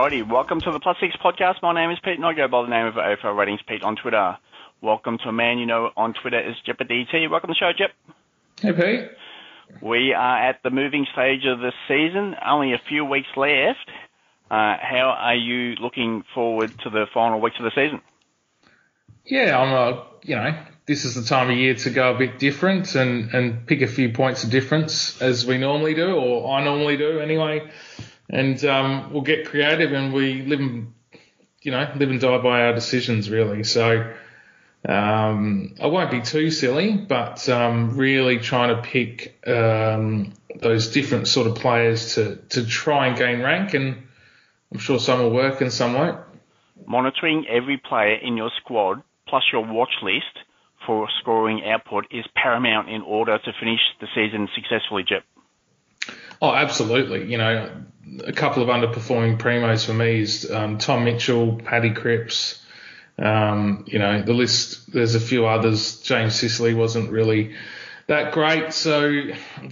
Alrighty, welcome to the Plus Six podcast. My name is Pete and I go by the name of AFL Ratings Pete on Twitter. Welcome to a man you know on Twitter as JepDT. Welcome to the show, Jep. Hey, Pete. We are at the moving stage of the season, only a few weeks left. Uh, how are you looking forward to the final weeks of the season? Yeah, I'm, uh, you know, this is the time of year to go a bit different and, and pick a few points of difference as we normally do, or I normally do anyway and um, we'll get creative and we live and you know live and die by our decisions really. So um, I won't be too silly, but um, really trying to pick um, those different sort of players to to try and gain rank, and I'm sure some will work and some won't. Monitoring every player in your squad plus your watch list for scoring output is paramount in order to finish the season successfully, Jep. Oh, absolutely. You know, a couple of underperforming primos for me is um, Tom Mitchell, Paddy Cripps. Um, you know, the list, there's a few others. James Sicily wasn't really that great. So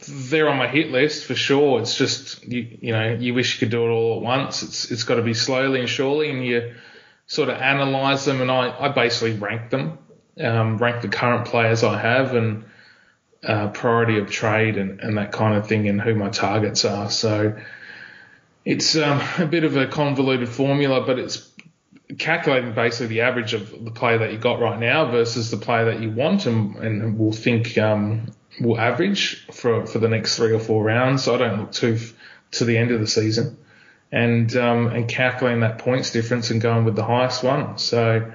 they're on my hit list for sure. It's just, you, you know, you wish you could do it all at once. It's, it's got to be slowly and surely and you sort of analyze them and I, I basically rank them, um, rank the current players I have and, uh, priority of trade and, and that kind of thing and who my targets are. So, it's um, a bit of a convoluted formula, but it's calculating basically the average of the player that you got right now versus the player that you want, and, and we'll think um, will average for for the next three or four rounds. So I don't look too to the end of the season, and um, and calculating that points difference and going with the highest one. So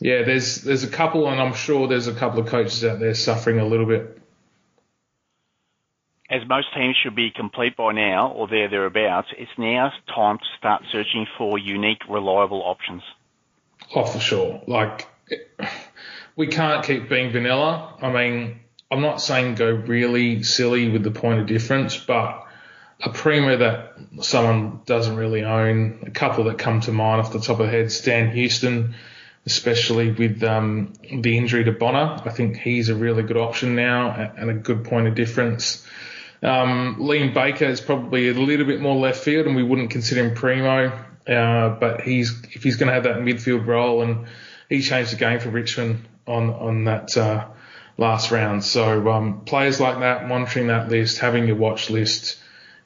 yeah, there's there's a couple, and I'm sure there's a couple of coaches out there suffering a little bit as most teams should be complete by now or there thereabouts, it's now time to start searching for unique, reliable options. Oh, for sure. Like, we can't keep being vanilla. I mean, I'm not saying go really silly with the point of difference, but a primo that someone doesn't really own, a couple that come to mind off the top of the head, Dan Houston, especially with um, the injury to Bonner. I think he's a really good option now and a good point of difference. Um, Liam Baker is probably a little bit more left field, and we wouldn't consider him primo. Uh, but he's if he's going to have that midfield role, and he changed the game for Richmond on on that uh, last round. So um, players like that, monitoring that list, having your watch list,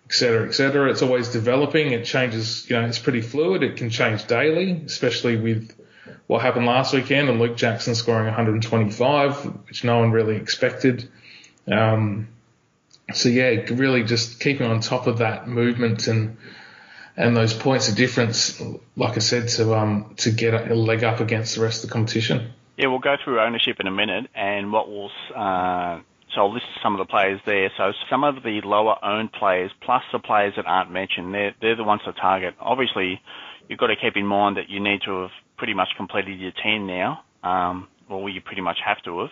etc., etc. It's always developing. It changes. You know, it's pretty fluid. It can change daily, especially with what happened last weekend and Luke Jackson scoring 125, which no one really expected. Um, so yeah, really just keeping on top of that movement and and those points of difference, like I said, to um to get a leg up against the rest of the competition. Yeah, we'll go through ownership in a minute, and what will uh, so I'll list some of the players there. So some of the lower owned players, plus the players that aren't mentioned, they're they're the ones to target. Obviously, you've got to keep in mind that you need to have pretty much completed your ten now, um, or you pretty much have to have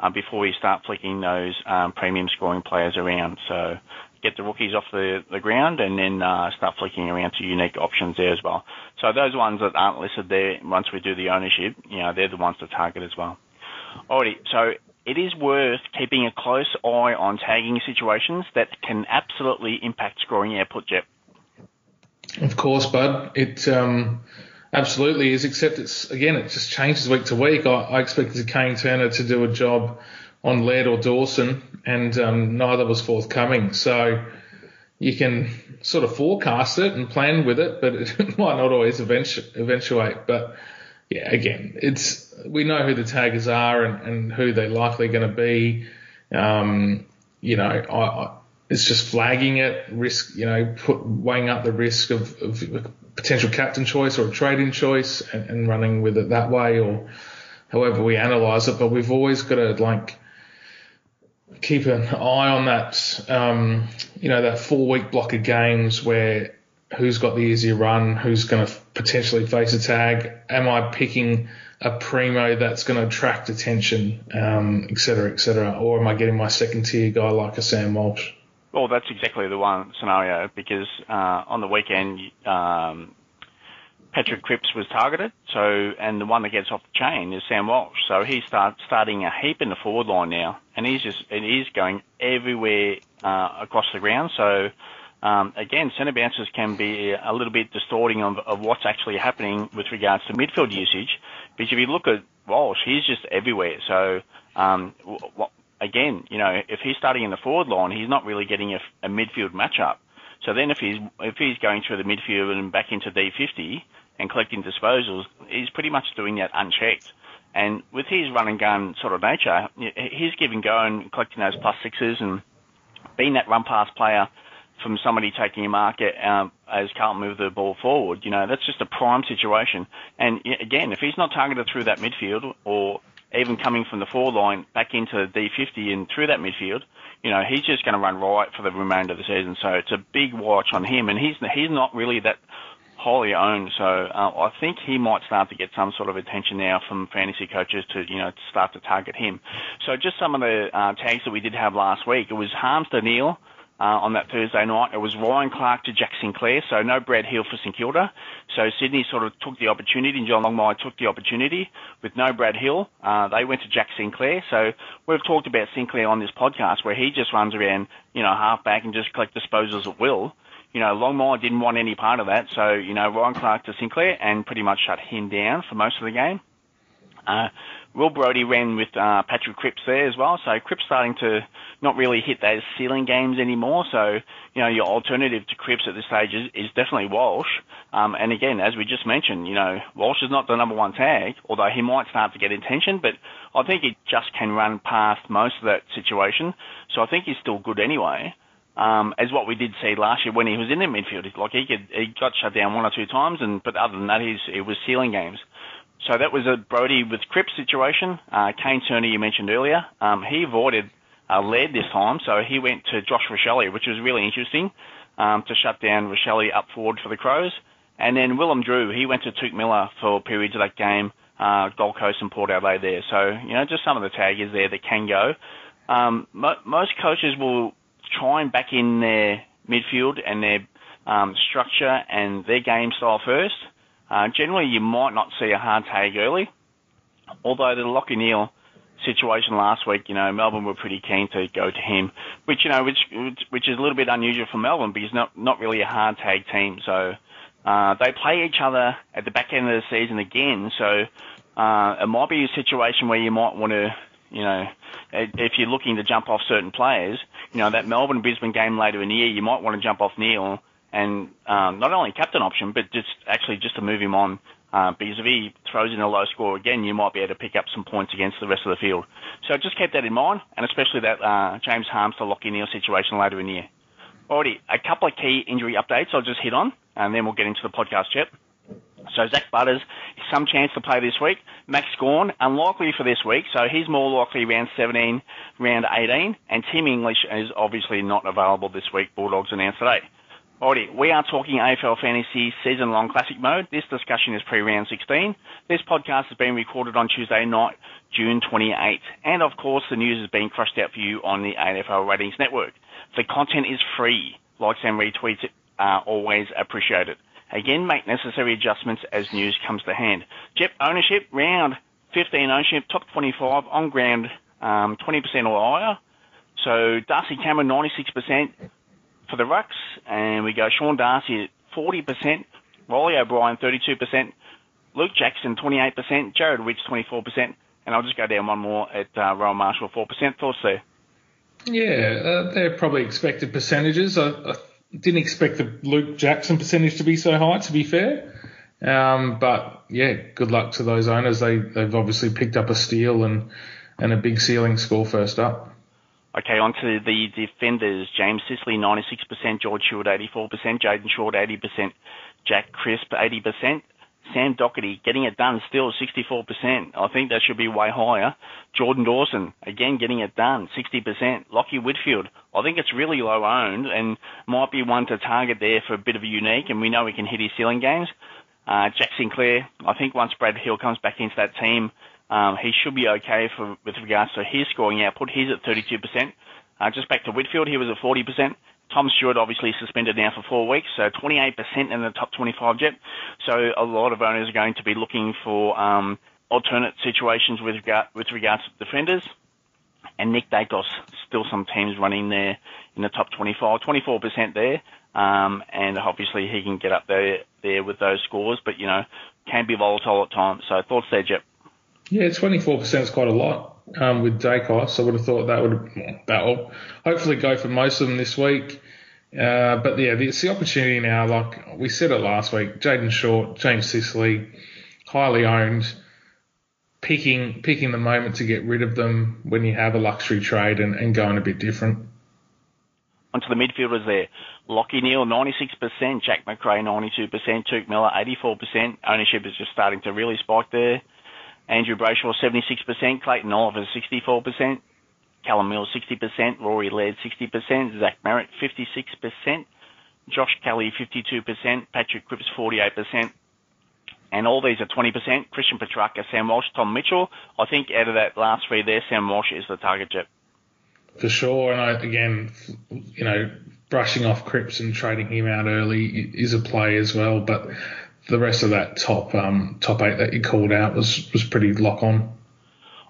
uh, before we start flicking those um, premium scoring players around. So get the rookies off the, the ground and then uh, start flicking around to unique options there as well. So those ones that aren't listed there, once we do the ownership, you know, they're the ones to target as well. Alrighty, so it is worth keeping a close eye on tagging situations that can absolutely impact scoring output, Jep. Of course, bud. It um, Absolutely is, except it's again it just changes week to week. I, I expected Kane Turner to do a job on Laird or Dawson, and um, neither was forthcoming. So you can sort of forecast it and plan with it, but it might not always eventu- eventuate. But yeah, again, it's we know who the taggers are and, and who they're likely going to be. Um, you know, I, I, it's just flagging it, risk, you know, put, weighing up the risk of, of potential captain choice or a trading choice and, and running with it that way or however we analyze it. But we've always got to like keep an eye on that, um, you know, that four week block of games where who's got the easier run, who's going to potentially face a tag. Am I picking a primo that's going to attract attention, um, et cetera, et cetera, or am I getting my second tier guy like a Sam Walsh? Well, that's exactly the one scenario because uh, on the weekend, um, Patrick Cripps was targeted. So, and the one that gets off the chain is Sam Walsh. So he starts starting a heap in the forward line now, and he's just and he's going everywhere uh, across the ground. So um, again, centre bounces can be a little bit distorting of, of what's actually happening with regards to midfield usage. Because if you look at Walsh, he's just everywhere. So, um, w- again, you know, if he's starting in the forward line, he's not really getting a, a midfield matchup. So then if he's if he's going through the midfield and back into D50 and collecting disposals, he's pretty much doing that unchecked. And with his run and gun sort of nature, he's giving go and collecting those plus sixes and being that run pass player from somebody taking a market um, as Carlton move the ball forward, you know, that's just a prime situation. And again, if he's not targeted through that midfield or even coming from the forward line back into the D50 and through that midfield, you know, he's just going to run right for the remainder of the season. So it's a big watch on him, and he's he's not really that wholly owned. So uh, I think he might start to get some sort of attention now from fantasy coaches to you know start to target him. So just some of the uh, tags that we did have last week. It was Harmes to Neale uh, on that Thursday night. It was Ryan Clarke to Jack Sinclair, so no Brad Hill for St Kilda. So Sydney sort of took the opportunity, and John Longmire took the opportunity with no Brad Hill. Uh, they went to Jack Sinclair. So we've talked about Sinclair on this podcast where he just runs around, you know, half back and just collect disposals at will. You know, Longmire didn't want any part of that, so, you know, Ryan Clarke to Sinclair and pretty much shut him down for most of the game. Uh, Will Brodie ran with uh, Patrick Cripps there as well, so Cripps starting to not really hit those ceiling games anymore. So, you know, your alternative to Cripps at this stage is, is definitely Walsh. Um, and again, as we just mentioned, you know, Walsh is not the number one tag, although he might start to get attention, but I think he just can run past most of that situation. So I think he's still good anyway. Um, as what we did see last year when he was in the midfield, like he could, he got shut down one or two times, and but other than that, he's, it was ceiling games. So that was a Brodie with Cripps situation. Uh, Kane Turner, you mentioned earlier, um, he avoided uh, Laird this time, so he went to Josh Rachele, which was really interesting um, to shut down Rachele up forward for the Crows. And then Willem Drew, he went to Touk Miller for periods of that game, uh, Gold Coast and Port Adelaide there. So, you know, just some of the taggers there that can go. Um, mo- most coaches will try and back in their midfield and their um, structure and their game style first. Uh, generally, you might not see a hard tag early, although the Lachie Neale situation last week, you know, Melbourne were pretty keen to go to him, which you know, which which is a little bit unusual for Melbourne because not not really a hard tag team. So uh, they play each other at the back end of the season again. So uh, it might be a situation where you might want to, you know, if you're looking to jump off certain players, you know, that Melbourne Brisbane game later in the year, you might want to jump off Neale and um, not only captain option, but just actually just to move him on. Uh, because if he throws in a low score again, you might be able to pick up some points against the rest of the field. So just keep that in mind, and especially that uh, James Harmes to Lachie Neale situation later in the year. Alrighty, a couple of key injury updates I'll just hit on, and then we'll get into the podcast chat. So Zak Butters, some chance to play this week. Max Gawn, unlikely for this week, so he's more likely round 17, round 18, and Tim English is obviously not available this week. Bulldogs announced today. Alrighty, we are talking AFL Fantasy Season Long Classic Mode. This discussion is pre-round 16. This podcast has been recorded on Tuesday night, June 28th. And of course, the news is being crushed out for you on the AFL Ratings Network. The content is free. Likes and retweets are always appreciated. Again, make necessary adjustments as news comes to hand. Jep ownership, round 15 ownership, top 25, on ground um, 20% or higher. So Darcy Cameron 96%, for the Rucks, and we go Sean Darcy at 40%, Wally O'Brien 32%, Luke Jackson 28%, Jarrod Witts 24%, and I'll just go down one more at uh, Rowan Marshall 4%. Thoughts there? Yeah, uh, they're probably expected percentages. I, I, didn't expect the Luke Jackson percentage to be so high, to be fair. Um, but yeah, good luck to those owners. They they've obviously picked up a steal and and a big ceiling score first up. Okay, on to the defenders. James Sicily, 96%, George Stewart, 84%, Jayden Short, 80%, Jack Crisp, 80%, Sam Docherty getting it done still 64%. I think that should be way higher. Jordan Dawson, again getting it done, 60%. Lachie Whitfield, I think it's really low owned and might be one to target there for a bit of a unique and we know he can hit his ceiling games. Uh, Jack Sinclair, I think once Brad Hill comes back into that team, um, he should be okay for, with regards to his scoring output. He's at 32%. Uh, just back to Whitfield, he was at 40%. Tom Stewart obviously suspended now for four weeks, so 28% in the top 25 jet. So a lot of owners are going to be looking for um, alternate situations with regard with regards to defenders. and Nick Daicos. Still some teams running there in the top 25, 24% there. Um, and obviously he can get up there there with those scores, but you know can be volatile at times. So thoughts there, Jep? Yeah, 24% is quite a lot um, with Daicos. I would have thought that would that will hopefully go for most of them this week. Uh, but yeah, it's the opportunity now. Like we said it last week, Jayden Short, James Sicily, highly owned. Picking picking the moment to get rid of them when you have a luxury trade and, and going a bit different. Onto the midfielders there. Lachie Neale, 96%, Jack Macrae, 92%, Touk Miller, 84%. Ownership is just starting to really spike there. Andrew Brayshaw, 76%, Clayton Oliver, 64%, Callum Mills, 60%, Rory Laird, 60%, Zach Merrett, 56%, Josh Kelly, 52%, Patrick Cripps, 48%, and all these are 20%. Christian Petracca, Sam Walsh, Tom Mitchell. I think out of that last three there, Sam Walsh is the target jet. For sure, and I, again, you know, brushing off Cripps and trading him out early is a play as well, but the rest of that top um, top eight that you called out was, was pretty lock on.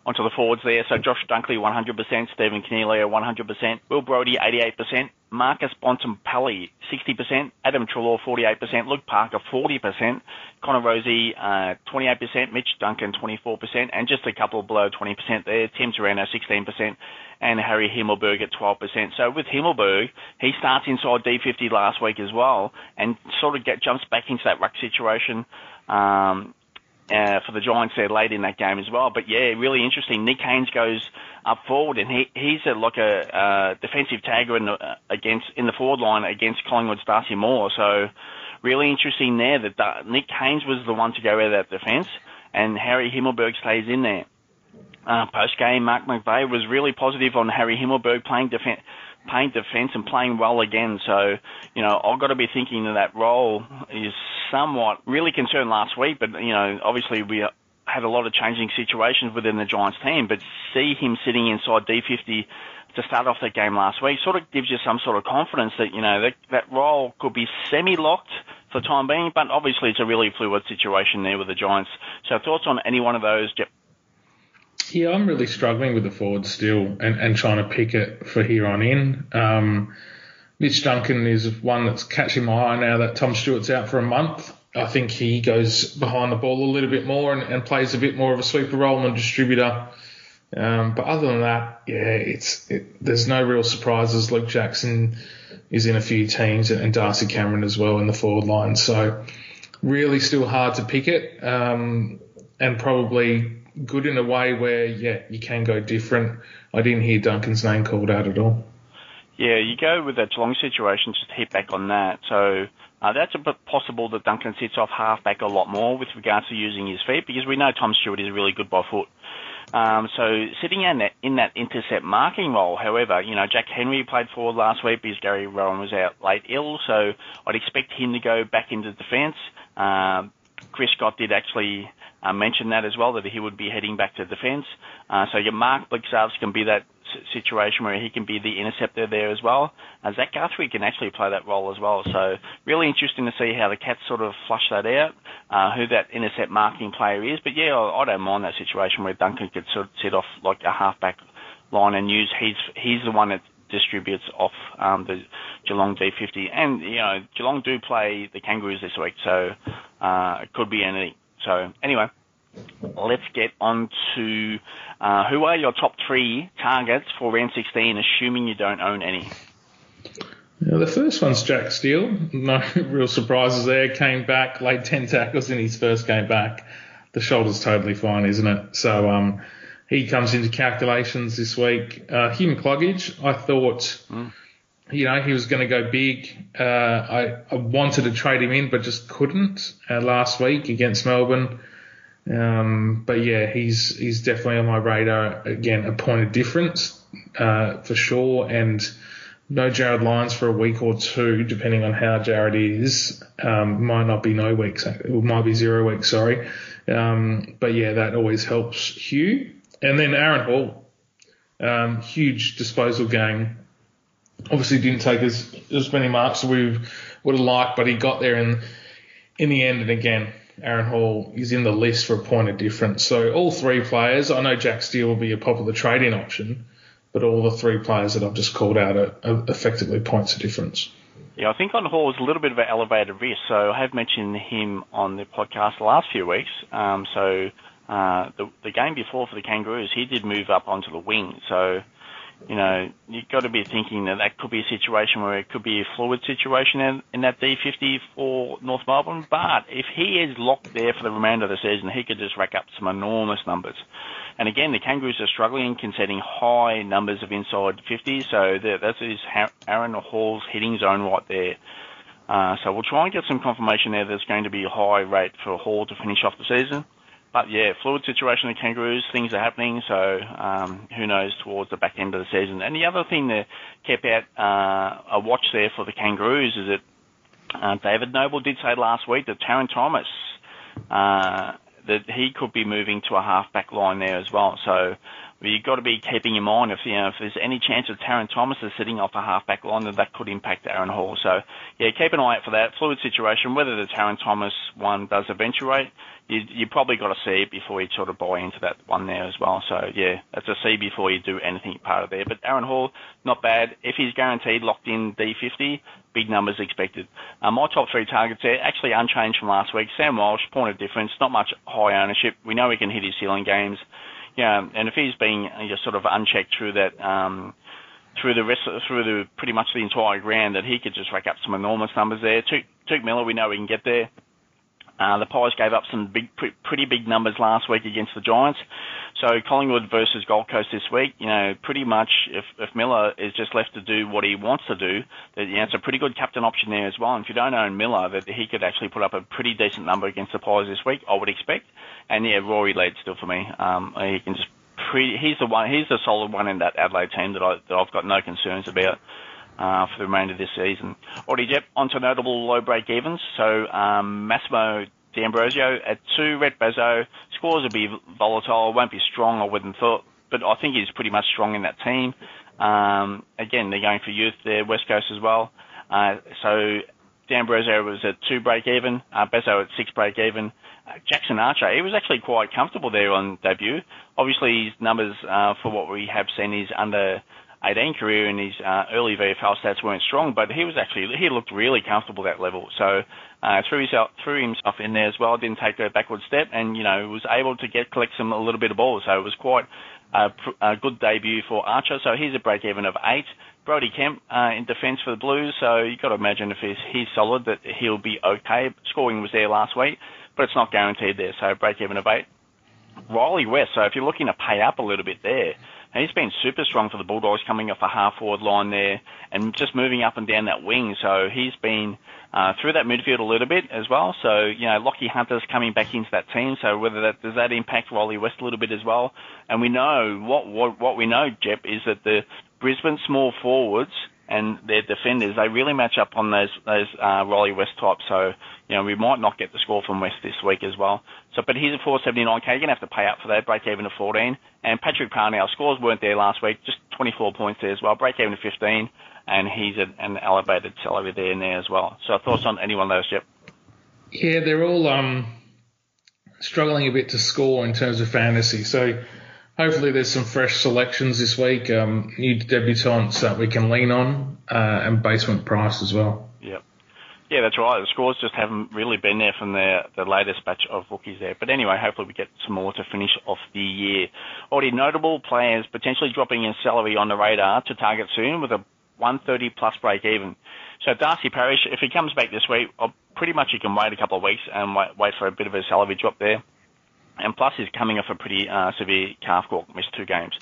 Onto the forwards there. So Josh Dunkley, 100%. Stephen Coniglio, 100%. Will Brodie 88%. Marcus Bontempelli, 60%. Adam Treloar, 48%. Luke Parker, 40%. Connor Rozee, uh, 28%. Mitch Duncan, 24%. And just a couple below 20% there. Tim Taranto, 16%. And Harry Himmelberg at 12%. So with Himmelberg, he starts inside D50 last week as well and sort of get jumps back into that ruck situation. Um, uh, for the Giants there late in that game as well. But yeah, really interesting. Nick Haynes goes up forward, and he he's a, like a uh, defensive tagger in the, uh, against in the forward line against Collingwood's Darcy Moore. So really interesting there that uh, Nick Haynes was the one to go out of that defence, and Harry Himmelberg stays in there. Uh, Post game, Mark McVeigh was really positive on Harry Himmelberg playing playing defence and playing well again. So, you know, I've got to be thinking that that role is somewhat really concerned last week, but, you know, obviously we had a lot of changing situations within the Giants team, but see him sitting inside D50 to start off that game last week sort of gives you some sort of confidence that, you know, that, that role could be semi-locked for the time being, but obviously it's a really fluid situation there with the Giants. So thoughts on any one of those? Yeah, I'm really struggling with the forward still and, and trying to pick it for here on in. Um, Mitch Duncan is one that's catching my eye now that Tom Stewart's out for a month. I think he goes behind the ball a little bit more and, and plays a bit more of a sweeper role and distributor. Um, but other than that, yeah, it's it, there's no real surprises. Luke Jackson is in a few teams and Darcy Cameron as well in the forward line. So really still hard to pick it. Um, and probably good in a way where, yeah, you can go different. I didn't hear Duncan's name called out at all. Yeah, you go with that Geelong situation, just hit back on that. So uh, that's a bit possible that Duncan sits off halfback a lot more with regards to using his feet because we know Tom Stewart is really good by foot. Um, so sitting in that in that intercept marking role, however, you know Jack Henry played forward last week because Gary Rohan was out late ill, so I'd expect him to go back into defence. Um, Chris Scott did actually uh, mentioned that as well, that he would be heading back to defence. Uh, so your Mark Blicavs can be that situation where he can be the interceptor there as well. Uh, Zach Guthrie can actually play that role as well. So really interesting to see how the Cats sort of flush that out, uh, who that intercept marking player is. But yeah, I, I don't mind that situation where Duncan could sort of sit off like a halfback line and use he's he's the one that distributes off um, the Geelong D50. And you know Geelong do play the Kangaroos this week, so uh, it could be anything. So anyway, let's get on to uh, who are your top three targets for round 16, assuming you don't own any. Yeah, the first one's Jack Steele. No real surprises there. Came back, laid 10 tackles in his first game back. The shoulder's totally fine, isn't it? So um, he comes into calculations this week. Uh, Hugh McCluggage, I thought. Mm you know, he was going to go big. Uh, I, I, wanted to trade him in, but just couldn't uh, last week against Melbourne. Um, but yeah, he's he's definitely on my radar. Again, a point of difference uh, for sure, and no Jarryd Lyons for a week or two, depending on how Jarryd is. Um, might not be no weeks, it might be zero weeks. Sorry, um, but yeah, that always helps Hugh. And then Aaron Hall, um, huge disposal game obviously didn't take as, as many marks as we would have liked, but he got there in in the end. And again, Aaron Hall is in the list for a point of difference. So all three players, I know Jack Steele will be a popular trading option, but all the three players that I've just called out are, are effectively points of difference. Yeah, I think on Hall is a little bit of an elevated risk. So I have mentioned him on the podcast the last few weeks. Um, so uh, the, the game before for the Kangaroos, he did move up onto the wing. So you know, you've got to be thinking that that could be a situation where it could be a fluid situation in, in that D50 for North Melbourne. But if he is locked there for the remainder of the season, he could just rack up some enormous numbers. And again, the Kangaroos are struggling conceding high numbers of inside 50, so that is Aaron Hall's hitting zone right there. Uh, so we'll try and get some confirmation there there's going to be a high rate for Hall to finish off the season. But yeah, fluid situation of Kangaroos, things are happening, so um, who knows towards the back end of the season. And the other thing that kept out uh, a watch there for the Kangaroos is that uh, David Noble did say last week that Tarryn Thomas uh, that he could be moving to a half-back line there as well. So you've got to be keeping in mind if you know if there's any chance of Tarryn Thomas is sitting off a half-back line, that that could impact Aaron Hall. So yeah, keep an eye out for that fluid situation. Whether the Tarryn Thomas one does eventuate, you you probably got to see it before you sort of buy into that one there as well. So yeah, that's a see before you do anything part of there. But Aaron Hall, not bad. If he's guaranteed locked in D50, big numbers expected. Uh, my top three targets there actually unchanged from last week. Sam Walsh, point of difference, not much high ownership. We know he can hit his ceiling games. Yeah, and if he's being uh, just sort of unchecked through that. Um, through the rest, through the pretty much the entire ground, that he could just rack up some enormous numbers there. Touk Miller, we know we can get there. Uh, the Pies gave up some big, pretty big numbers last week against the Giants. So Collingwood versus Gold Coast this week, you know, pretty much if, if Miller is just left to do what he wants to do, you know, it's a pretty good captain option there as well. And if you don't own Miller, that he could actually put up a pretty decent number against the Pies this week, I would expect. And yeah, Rory Laird's still for me. Um, he can just pretty, he's the one, he's the solid one in that Adelaide team that, I, that I've got no concerns about. Uh, for the remainder of this season. Already, Jep, onto notable low break evens. So um, Massimo D'Ambrosio at two, Rhett Bazzo. Scores will be volatile, won't be strong, I wouldn't thought, but I think he's pretty much strong in that team. Um, again, they're going for youth there, West Coast as well. Uh, so D'Ambrosio was at two break even, uh, Bazzo at six break even. Uh, Jackson Archer, he was actually quite comfortable there on debut. Obviously, his numbers uh, for what we have seen is under 18 career and his uh, early VFL stats weren't strong, but he was actually he looked really comfortable at that level. So uh, threw himself threw himself in there as well. Didn't take a backward step, and you know was able to get collect some a little bit of balls. So it was quite a, a good debut for Archer. So he's a break even of eight. Brodie Kemp uh, in defence for the Blues. So you've got to imagine if he's, he's solid that he'll be okay. Scoring was there last week, but it's not guaranteed there. So break even of eight. Riley West. So if you're looking to pay up a little bit there he's been super strong for the Bulldogs coming off a half forward line there and just moving up and down that wing. So he's been uh, through that midfield a little bit as well. So, you know, Lachie Hunter's coming back into that team. So whether that, does that impact Wally West a little bit as well? And we know what, what, what we know, Jep, is that the Brisbane small forwards and their defenders, they really match up on those, those, uh, Wally West types. So, you know, we might not get the score from West this week as well. So, but he's a 479k. You're to have to pay up for that. Break even to 14. And Patrick Parnell, scores weren't there last week. Just 24 points there as well. Break even to 15. And he's an elevated salary there and there as well. So thoughts on any one of those, Jep? Yeah, they're all, um, struggling a bit to score in terms of fantasy. So hopefully there's some fresh selections this week, um, new debutants that we can lean on, uh, and basement price as well. Yeah, Yeah, that's right. The scores just haven't really been there from the the latest batch of rookies there. But anyway, hopefully we get some more to finish off the year. Already notable players potentially dropping in salary on the radar to target soon with a 130 plus break even. So Darcy Parish, if he comes back this week, I'll pretty much you can wait a couple of weeks and wait, wait for a bit of a salary drop there. And plus he's coming off a pretty uh, severe calf cork, missed two games.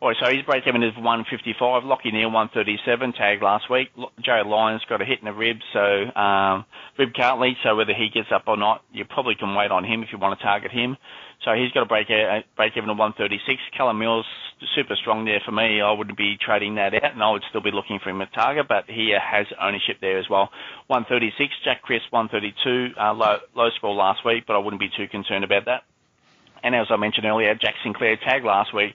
All right, so his break even is 155. Lachie Neale 137. Tag last week. Joe Lyons got a hit in the ribs, so um, rib cartilage. So whether he gets up or not, you probably can wait on him if you want to target him. So he's got a break a break even of 136. Callum Mills super strong there for me. I wouldn't be trading that out, and I would still be looking for him at target. But he has ownership there as well. 136. Jack Crisp 132. Uh, low low score last week, but I wouldn't be too concerned about that. And as I mentioned earlier, Jack Sinclair tagged last week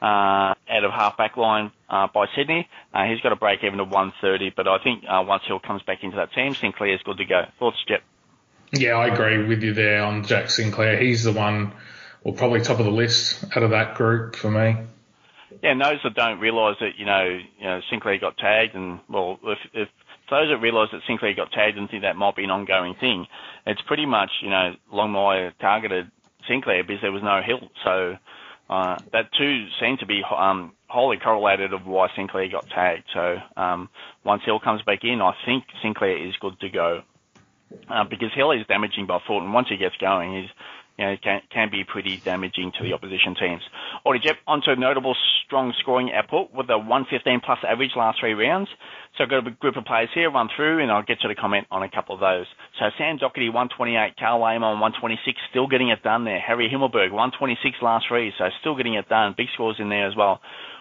uh, out of half back line uh, by Sydney. Uh, he's got a break even of 130, but I think uh, once Hill comes back into that team, Sinclair's good to go. Thoughts, Jep? Yeah, I agree with you there on Jack Sinclair. He's the one, well, probably top of the list out of that group for me. Yeah, and those that don't realise that, you know, you know, Sinclair got tagged and, well, if, if those that realise that Sinclair got tagged and think that might be an ongoing thing, it's pretty much, you know, Longmire targeted Sinclair because there was no hill. So, uh, that too seemed to be, um, wholly correlated of why Sinclair got tagged. So, um, once Hill comes back in, I think Sinclair is good to go. Uh, because Hill is damaging by foot, and once he gets going, he's you know, can, can be pretty damaging to the opposition teams. Jep, onto a notable strong scoring output with a 115 plus average last three rounds. So I've got a group of players here, run through, and I'll get you to comment on a couple of those. So Sam Docherty, 128, Karl Amon, 126, still getting it done there. Harry Himmelberg, 126 last three, so still getting it done. Big scores in there as well.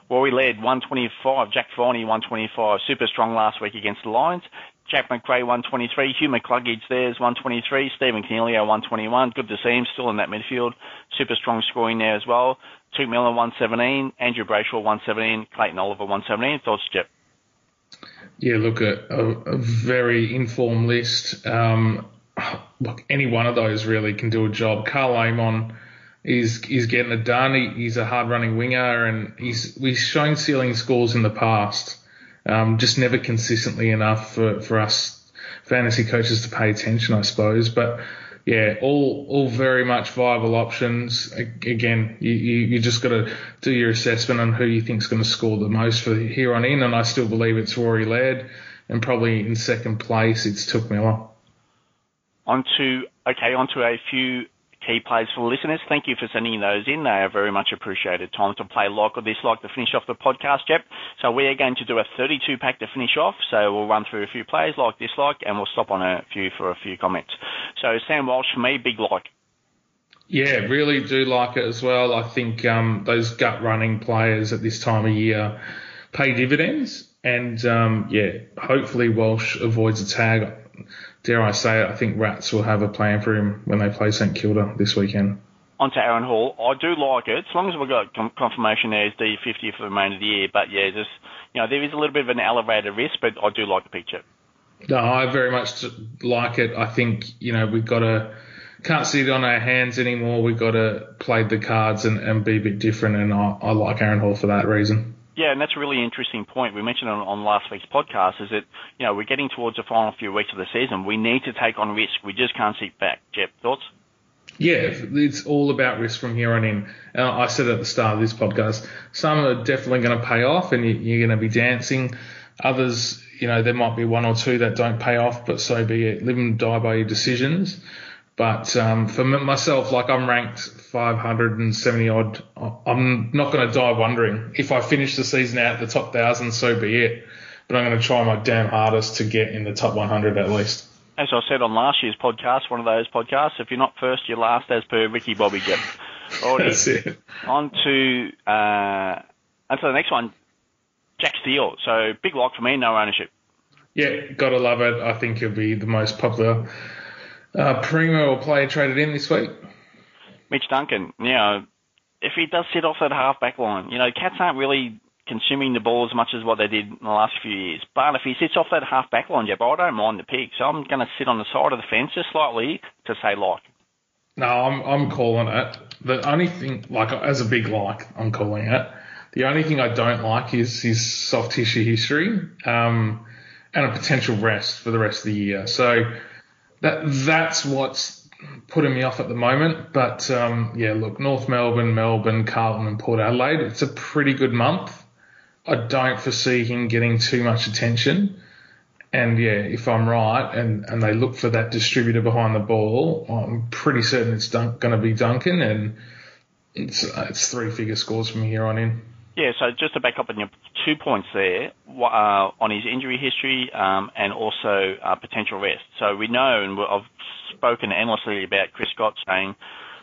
Rory Laird 125, Jack Viney 125, super strong last week against the Lions. Jack Macrae 123, Hugh McCluggage there's 123, Stephen Coniglio 121. Good to see him still in that midfield. Super strong scoring there as well. Touk Miller 117, Andrew Brayshaw 117, Clayton Oliver 117. Thoughts, Jep? Yeah, look, a, a, a very informed list. Um, look, any one of those really can do a job. Karl Amon is is getting it done. He, he's a hard running winger, and he's he's shown ceiling scores in the past. Um, just never consistently enough for, for us fantasy coaches to pay attention, I suppose. But yeah, all all very much viable options. Again, you, you, you just got to do your assessment on who you think is going to score the most for here on in, and I still believe it's Rory Laird, and probably in second place it's Touk Miller. On to okay, on to a few key plays for listeners. Thank you for sending those in. They are very much appreciated. Time to play like or dislike to finish off the podcast, Yep. So we are going to do a 32 pack to finish off. So we'll run through a few plays, like, dislike, and we'll stop on a few for a few comments. So Sam Walsh, for me, big like. Yeah, really do like it as well. I think um, those gut running players at this time of year pay dividends. And um, yeah, hopefully Walsh avoids a tag dare I say it, I think Rats will have a plan for him when they play St Kilda this weekend. On to Aaron Hall. I do like it, as long as we've got confirmation there is D50 for the remainder of the year. But yeah, just, you know, there is a little bit of an elevated risk, but I do like the picture. No, I very much like it. I think, you know, we've got to, can't sit on our hands anymore. We've got to play the cards and, and be a bit different. And I, I like Aaron Hall for that reason. Yeah, and that's a really interesting point. We mentioned on, on last week's podcast is that, you know, we're getting towards the final few weeks of the season. We need to take on risk. We just can't sit back. Jep, thoughts? Yeah, it's all about risk from here on in. Uh, I said at the start of this podcast, some are definitely going to pay off and you, are going to be dancing. Others, you know, there might be one or two that don't pay off, but so be it. Live and die by your decisions. But um, for myself, like I'm ranked 570 odd. I'm not going to die wondering if I finish the season out the top thousand. So be it. But I'm going to try my damn hardest to get in the top 100 at least. As I said on last year's podcast, one of those podcasts, if you're not first, you're last, as per Ricky Bobby Gibb. That's it. On to uh, on to the next one, Jack Steele. So big lock for me, no ownership. Yeah, gotta love it. I think he'll be the most popular uh, primo or player traded in this week? Mitch Duncan. You know, if he does sit off that half back line, you know, Cats aren't really consuming the ball as much as what they did in the last few years. But if he sits off that half back line, Jep, I don't mind the pick. So I'm going to sit on the side of the fence just slightly to say like. No, I'm I'm calling it. The only thing, like as a big like, I'm calling it. The only thing I don't like is his soft tissue history um, and a potential rest for the rest of the year. So that that's what's putting me off at the moment. But um, yeah, look, North Melbourne, Melbourne, Carlton, and Port Adelaide. It's a pretty good month. I don't foresee him getting too much attention. And yeah, if I'm right, and, and they look for that distributor behind the ball, I'm pretty certain it's going to be Duncan, and it's it's three figure scores from here on in. Yeah, so just to back up on your two points there, uh, on his injury history um, and also uh, potential rest. So we know, and I've spoken endlessly about Chris Scott saying,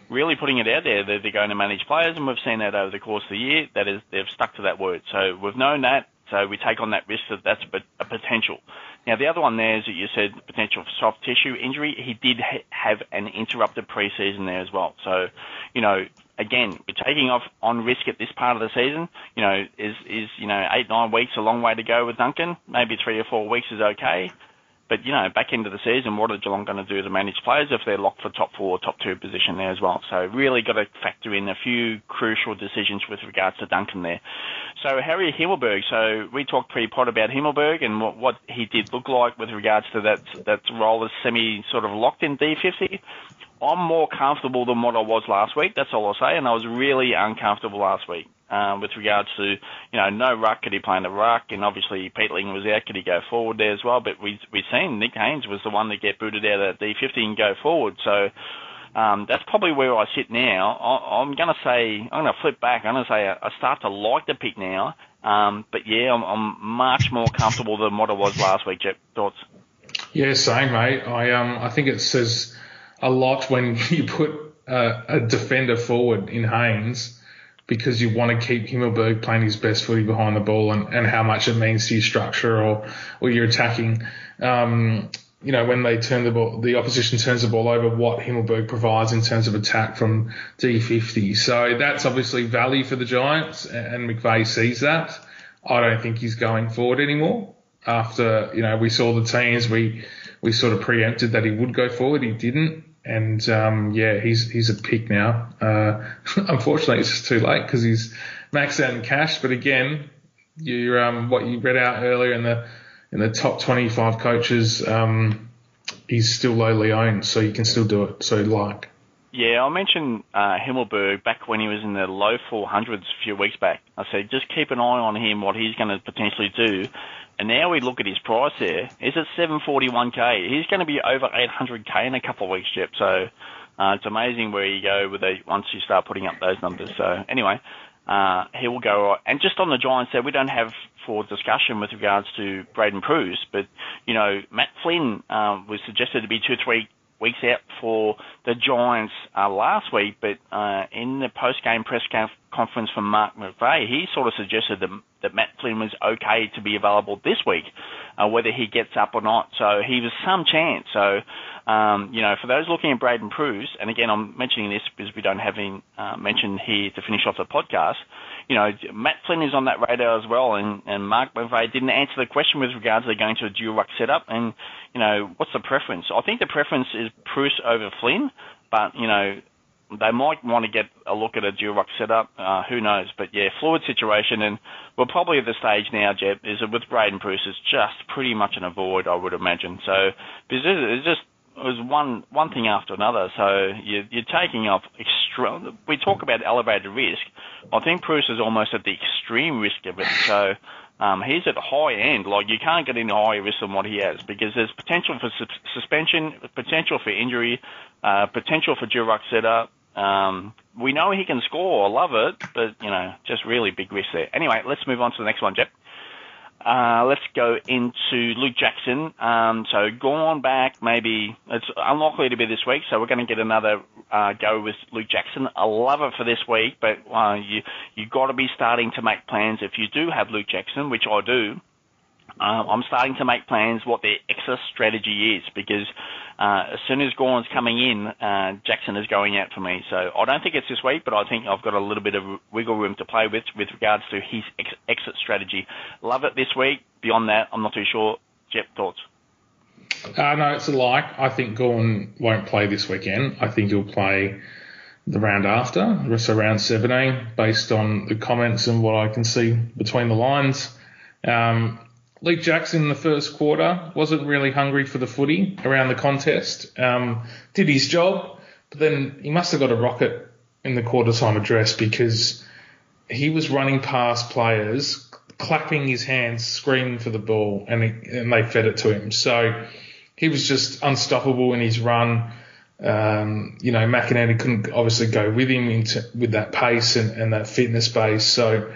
really putting it out there that they're going to manage players, and we've seen that over the course of the year. That is, they've stuck to that word. So we've known that. So we take on that risk that that's a potential. Now the other one there is that you said potential soft tissue injury. He did ha- have an interrupted preseason there as well. So, you know, again, we're taking off on risk at this part of the season. You know, is is you know eight nine weeks a long way to go with Duncan? Maybe three or four weeks is okay, but you know, back into the season, what are Geelong going to do to manage players if they're locked for top four, top two position there as well? So really got to factor in a few crucial decisions with regards to Duncan there. So Harry Himmelberg, so we talked pre-pod about Himmelberg and what, what he did look like with regards to that, that role as semi sort of locked in D50. I'm more comfortable than what I was last week. That's all I'll say. And I was really uncomfortable last week um, with regards to, you know, no ruck. Could he play in the ruck? And obviously Peatling was out. Could he go forward there as well? But we we've seen Nick Haynes was the one that get booted out of D50 and go forward. So um, that's probably where I sit now. I, I'm going to say I'm going to flip back. I'm going to say I, I start to like the pick now. Um, but yeah, I'm, I'm much more comfortable than what I was last week. Jep, thoughts? Yeah, same, mate. I um I think it says a lot when you put a defender forward in Haynes because you want to keep Himmelberg playing his best footy behind the ball and, and how much it means to your structure or, or your attacking. Um, you know, when they turn the ball, the opposition turns the ball over, what Himmelberg provides in terms of attack from D50. So that's obviously value for the Giants, and McVeigh sees that. I don't think he's going forward anymore. After you know, we saw the teams, we we sort of preempted that he would go forward. He didn't and um, yeah, he's he's a pick now. Uh, unfortunately, it's just too late because he's maxed out in cash. But again, you um, what you read out earlier in the in the top 25 coaches, um, he's still lowly owned, so you can still do it. So like. Yeah, I mentioned uh, Himmelberg back when he was in the low 400s a few weeks back. I said just keep an eye on him, what he's going to potentially do. And now we look at his price there. He's at 741k. He's going to be over 800k in a couple of weeks, Jep. So uh, it's amazing where you go with the, once you start putting up those numbers. So anyway, uh, he will go. And just on the Giants there, we don't have for discussion with regards to Braydon Preuss, but you know Matt Flynn uh, was suggested to be two three weeks out for the Giants uh, last week, but uh, in the post-game press conference from Mark McVeigh, he sort of suggested that, that Matt Flynn was okay to be available this week, uh, whether he gets up or not. So he was some chance. So, um, you know, for those looking at Braydon Preuss, and again, I'm mentioning this because we don't have him uh, mentioned here to finish off the podcast you know, Matt Flynn is on that radar as well, and, and Mark McVeigh didn't answer the question with regards to going to a dual ruck setup, and, you know, what's the preference? I think the preference is Preuss over Flynn, but, you know, they might want to get a look at a dual ruck setup. Uh, who knows? But yeah, fluid situation, and we're probably at the stage now, Jep, is that with Braydon Preuss, it's just pretty much an avoid, I would imagine. So it's just it was one one thing after another. So you're, you're taking off extra. We talk about elevated risk. I think Preuss is almost at the extreme risk of it. So um, he's at high end. Like you can't get any higher risk than what he has because there's potential for su- suspension, potential for injury, uh, potential for dual ruck setup. Um, we know he can score. I love it, but you know, just really big risk there. Anyway, let's move on to the next one, Jep. Uh, let's go into Luke Jackson. Um, so Gawn back, maybe it's unlikely to be this week, so we're going to get another uh, go with Luke Jackson. I love it for this week, but uh, you you got to be starting to make plans if you do have Luke Jackson, which I do. Uh, I'm starting to make plans what their exit strategy is because uh, as soon as Gawn's coming in, uh, Jackson is going out for me. So I don't think it's this week, but I think I've got a little bit of wiggle room to play with with regards to his ex- exit strategy. Love it this week. Beyond that, I'm not too sure. Jep, thoughts? Uh, no, it's a like. I think Gawn won't play this weekend. I think he'll play the round after, so round 17, based on the comments and what I can see between the lines. Um, Luke Jackson in the first quarter wasn't really hungry for the footy around the contest. Um, did his job, but then he must have got a rocket in the quarter time address because he was running past players, clapping his hands, screaming for the ball, and, and they fed it to him. So he was just unstoppable in his run. Um, you know, McInerney couldn't obviously go with him into, with that pace and, and that fitness base. So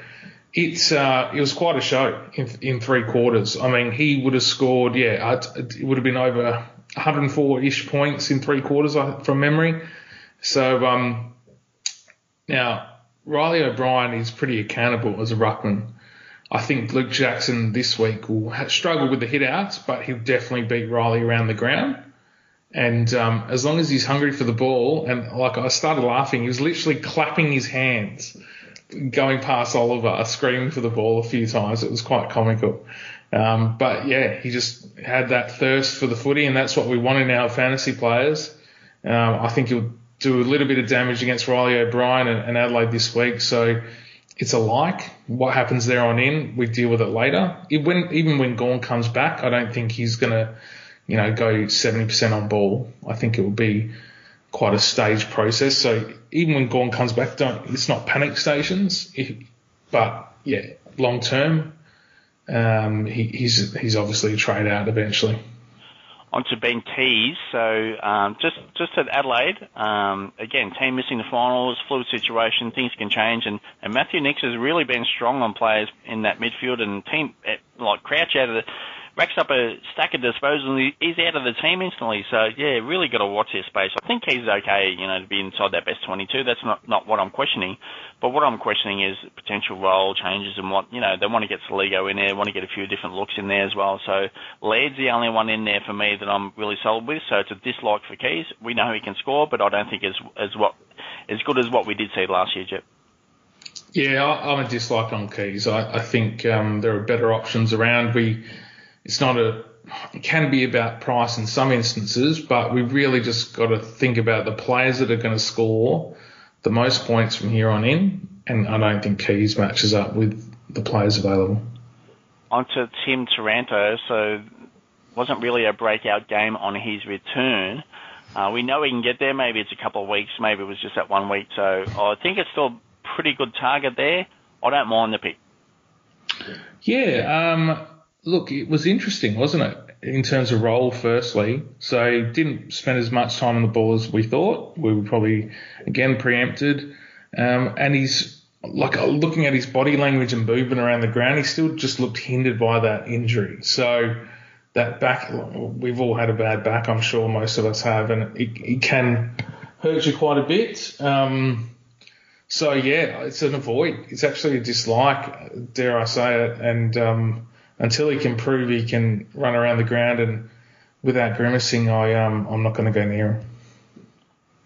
it's uh, it was quite a show in, in three quarters. I mean, he would have scored, yeah, it would have been over 104 ish points in three quarters from memory. So um, now Riley O'Brien is pretty accountable as a ruckman. I think Luke Jackson this week will struggle with the hit outs, but he'll definitely beat Riley around the ground. And um, as long as he's hungry for the ball, and like I started laughing, he was literally clapping his hands going past Oliver, screaming for the ball a few times. It was quite comical. Um, but yeah, he just had that thirst for the footy, and that's what we want in our fantasy players. Um, I think he'll do a little bit of damage against Riley O'Brien and, and Adelaide this week. So it's a like. What happens there on in, we deal with it later. It, when, even when Gawn comes back, I don't think he's going to, you know, go 70% on ball. I think it will be quite a staged process. So even when Gawn comes back, don't, it's not panic stations. But yeah, long term, um, he, he's, he's obviously a trade out eventually onto Ben Keays. So um, just just at Adelaide, um, again, team missing the finals, fluid situation, things can change, and, and Matthew Nicks has really been strong on players in that midfield and team eh, like Crouch out of the racks up a stack of disposals and he's out of the team instantly. So yeah, really got to watch this space. I think he's okay, you know, to be inside that best 22. That's not not what I'm questioning, but what I'm questioning is potential role changes and what you know they want to get Soligo in there, want to get a few different looks in there as well. So Laird's the only one in there for me that I'm really sold with. So it's a dislike for Keays. We know he can score, but I don't think as as what as good as what we did see last year, Jep. Yeah, I'm a dislike on Keays. I, I think um, there are better options around. We it's not a it can be about price in some instances, but we've really just got to think about the players that are going to score the most points from here on in, and I don't think Keays matches up with the players available. On to Tim Taranto, so wasn't really a breakout game on his return. Uh, we know he can get there. Maybe it's a couple of weeks. Maybe it was just that one week. So I think it's still a pretty good target there. I don't mind the pick. Yeah. Um, look, it was interesting, wasn't it? In terms of role, firstly, so didn't spend as much time on the ball as we thought. We were probably again preempted, um, and he's like looking at his body language and movement around the ground. He still just looked hindered by that injury. So that back, we've all had a bad back. I'm sure most of us have, and it, it can hurt you quite a bit. Um, so yeah, it's an avoid. It's actually a dislike, dare I say it, and um, until he can prove he can run around the ground and without grimacing, I um I'm not going to go near him.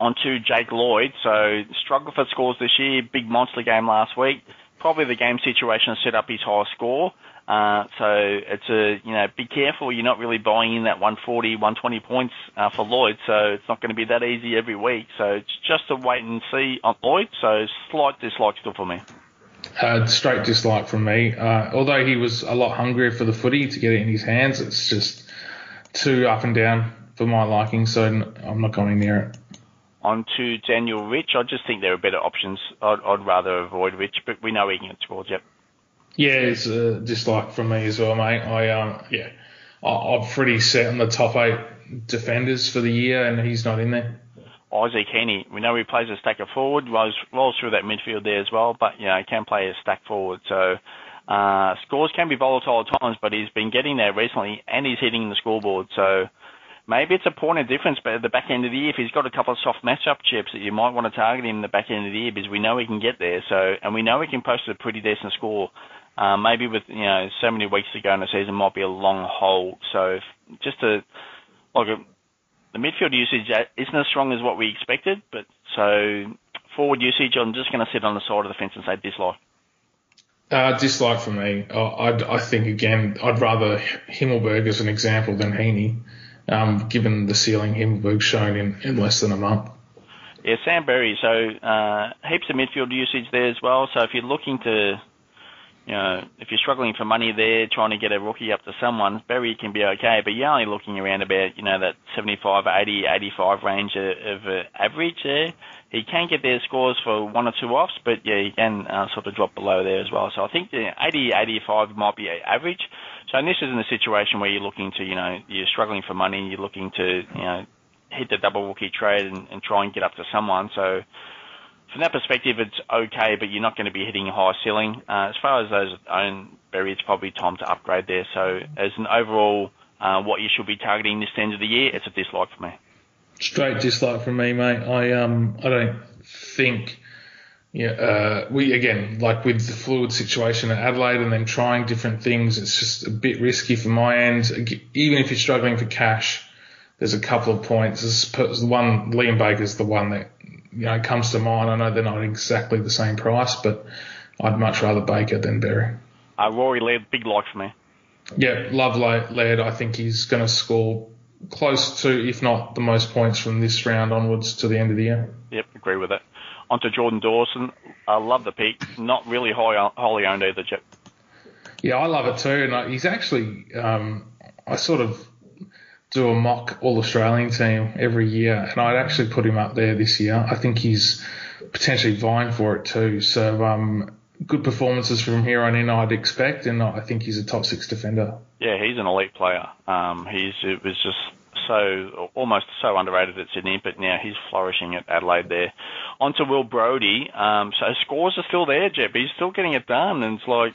On to Jake Lloyd. So struggle for scores this year. Big monster game last week. Probably the game situation set up his high score. Uh, so it's a, you know, be careful. You're not really buying in that 140, 120 points uh, for Lloyd. So it's not going to be that easy every week. So it's just a wait and see on Lloyd. So slight dislike still for me. Uh, straight dislike from me. Uh, although he was a lot hungrier for the footy to get it in his hands, it's just too up and down for my liking, so I'm not going near it. On to Daniel Rich. I just think there are better options. I'd, I'd rather avoid Rich, but we know he can get towards yep. Yeah, it's a dislike from me as well, mate. I um, yeah, I, I'm pretty set on the top eight defenders for the year, and he's not in there. Isaac Heaney. We know he plays a stacker forward, rolls, rolls through that midfield there as well, but you know he can play a stack forward. So uh, scores can be volatile at times, but he's been getting there recently, and he's hitting the scoreboard. So maybe it's a point of difference, but at the back end of the year, if he's got a couple of soft matchup chips that you might want to target him in the back end of the year, because we know he can get there. So and we know he can post a pretty decent score. Uh, maybe with you know so many weeks to go in the season might be a long hold. So if, just to like a the midfield usage isn't as strong as what we expected, but so forward usage, I'm just going to sit on the side of the fence and say dislike. Uh, dislike for me. I, I think again, I'd rather Himmelberg as an example than Heaney, um, given the ceiling Himmelberg's shown in, in less than a month. Yeah, Sam Berry. So uh, heaps of midfield usage there as well. So if you're looking to you know, if you're struggling for money there, trying to get a rookie up to someone, Berry can be okay, but you're only looking around about, you know, that 75, 80, 85 range of, of uh, average there. He can get their scores for one or two offs, but yeah, he can uh, sort of drop below there as well. So I think the 80, 85 might be average. So this isn't a situation where you're looking to, you know, you're struggling for money, you're looking to, you know, hit the double rookie trade and, and try and get up to someone. So from that perspective, it's okay, but you're not going to be hitting a high ceiling. Uh, as far as those own berry, it's probably time to upgrade there. So as an overall, uh, what you should be targeting this end of the year, it's a dislike for me. Straight dislike from me, mate. I um I don't think. Yeah, uh, we again like with the fluid situation at Adelaide and then trying different things. It's just a bit risky for my end. Even if you're struggling for cash, there's a couple of points. The one Liam Baker's the one that you know comes to mind. I know they're not exactly the same price, but I'd much rather Baker than Berry. Uh, Rory Laird, big like for me. Yeah, love Laird. I think he's going to score close to, if not the most points from this round onwards to the end of the year. Yep, agree with that. On to Jordan Dawson. I love the pick. Not really high, wholly owned either, Chip. Yeah, I love it too. And he's actually, um, I sort of do a mock All Australian team every year, and I'd actually put him up there this year. I think he's potentially vying for it too. So, um, good performances from here on in, I'd expect, and I think he's a top six defender. Yeah, he's an elite player. Um, he's it was just so almost so underrated at Sydney, but now he's flourishing at Adelaide there. On to Will Brodie. Um, so scores are still there, Jep. He's still getting it done, and it's like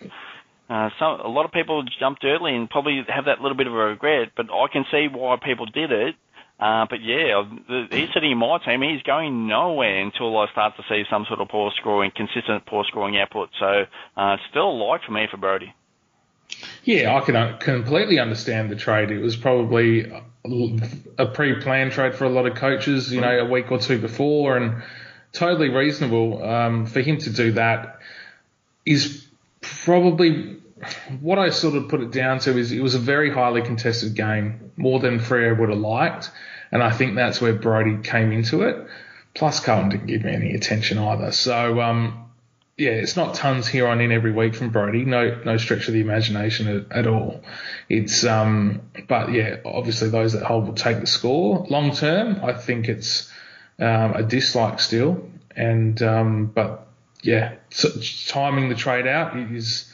uh, some a lot of people jumped early and probably have that little bit of a regret, but I can see why people did it. Uh, but yeah, he's sitting in my team. He's going nowhere until I start to see some sort of poor scoring, consistent poor scoring output. So uh, still a like for me for Brodie. Yeah, I can completely understand the trade. It was probably a pre-planned trade for a lot of coaches, you know, a week or two before, and totally reasonable um, for him to do that. Is probably what I sort of put it down to is it was a very highly contested game, more than Freo would have liked, and I think that's where Brodie came into it. Plus, Carlton didn't give me any attention either. So, um, yeah, it's not tons here on in every week from Brodie. No, no stretch of the imagination at, at all. It's, um, but yeah, obviously those that hold will take the score. Long term, I think it's um, a dislike still, and um, but yeah, timing the trade out is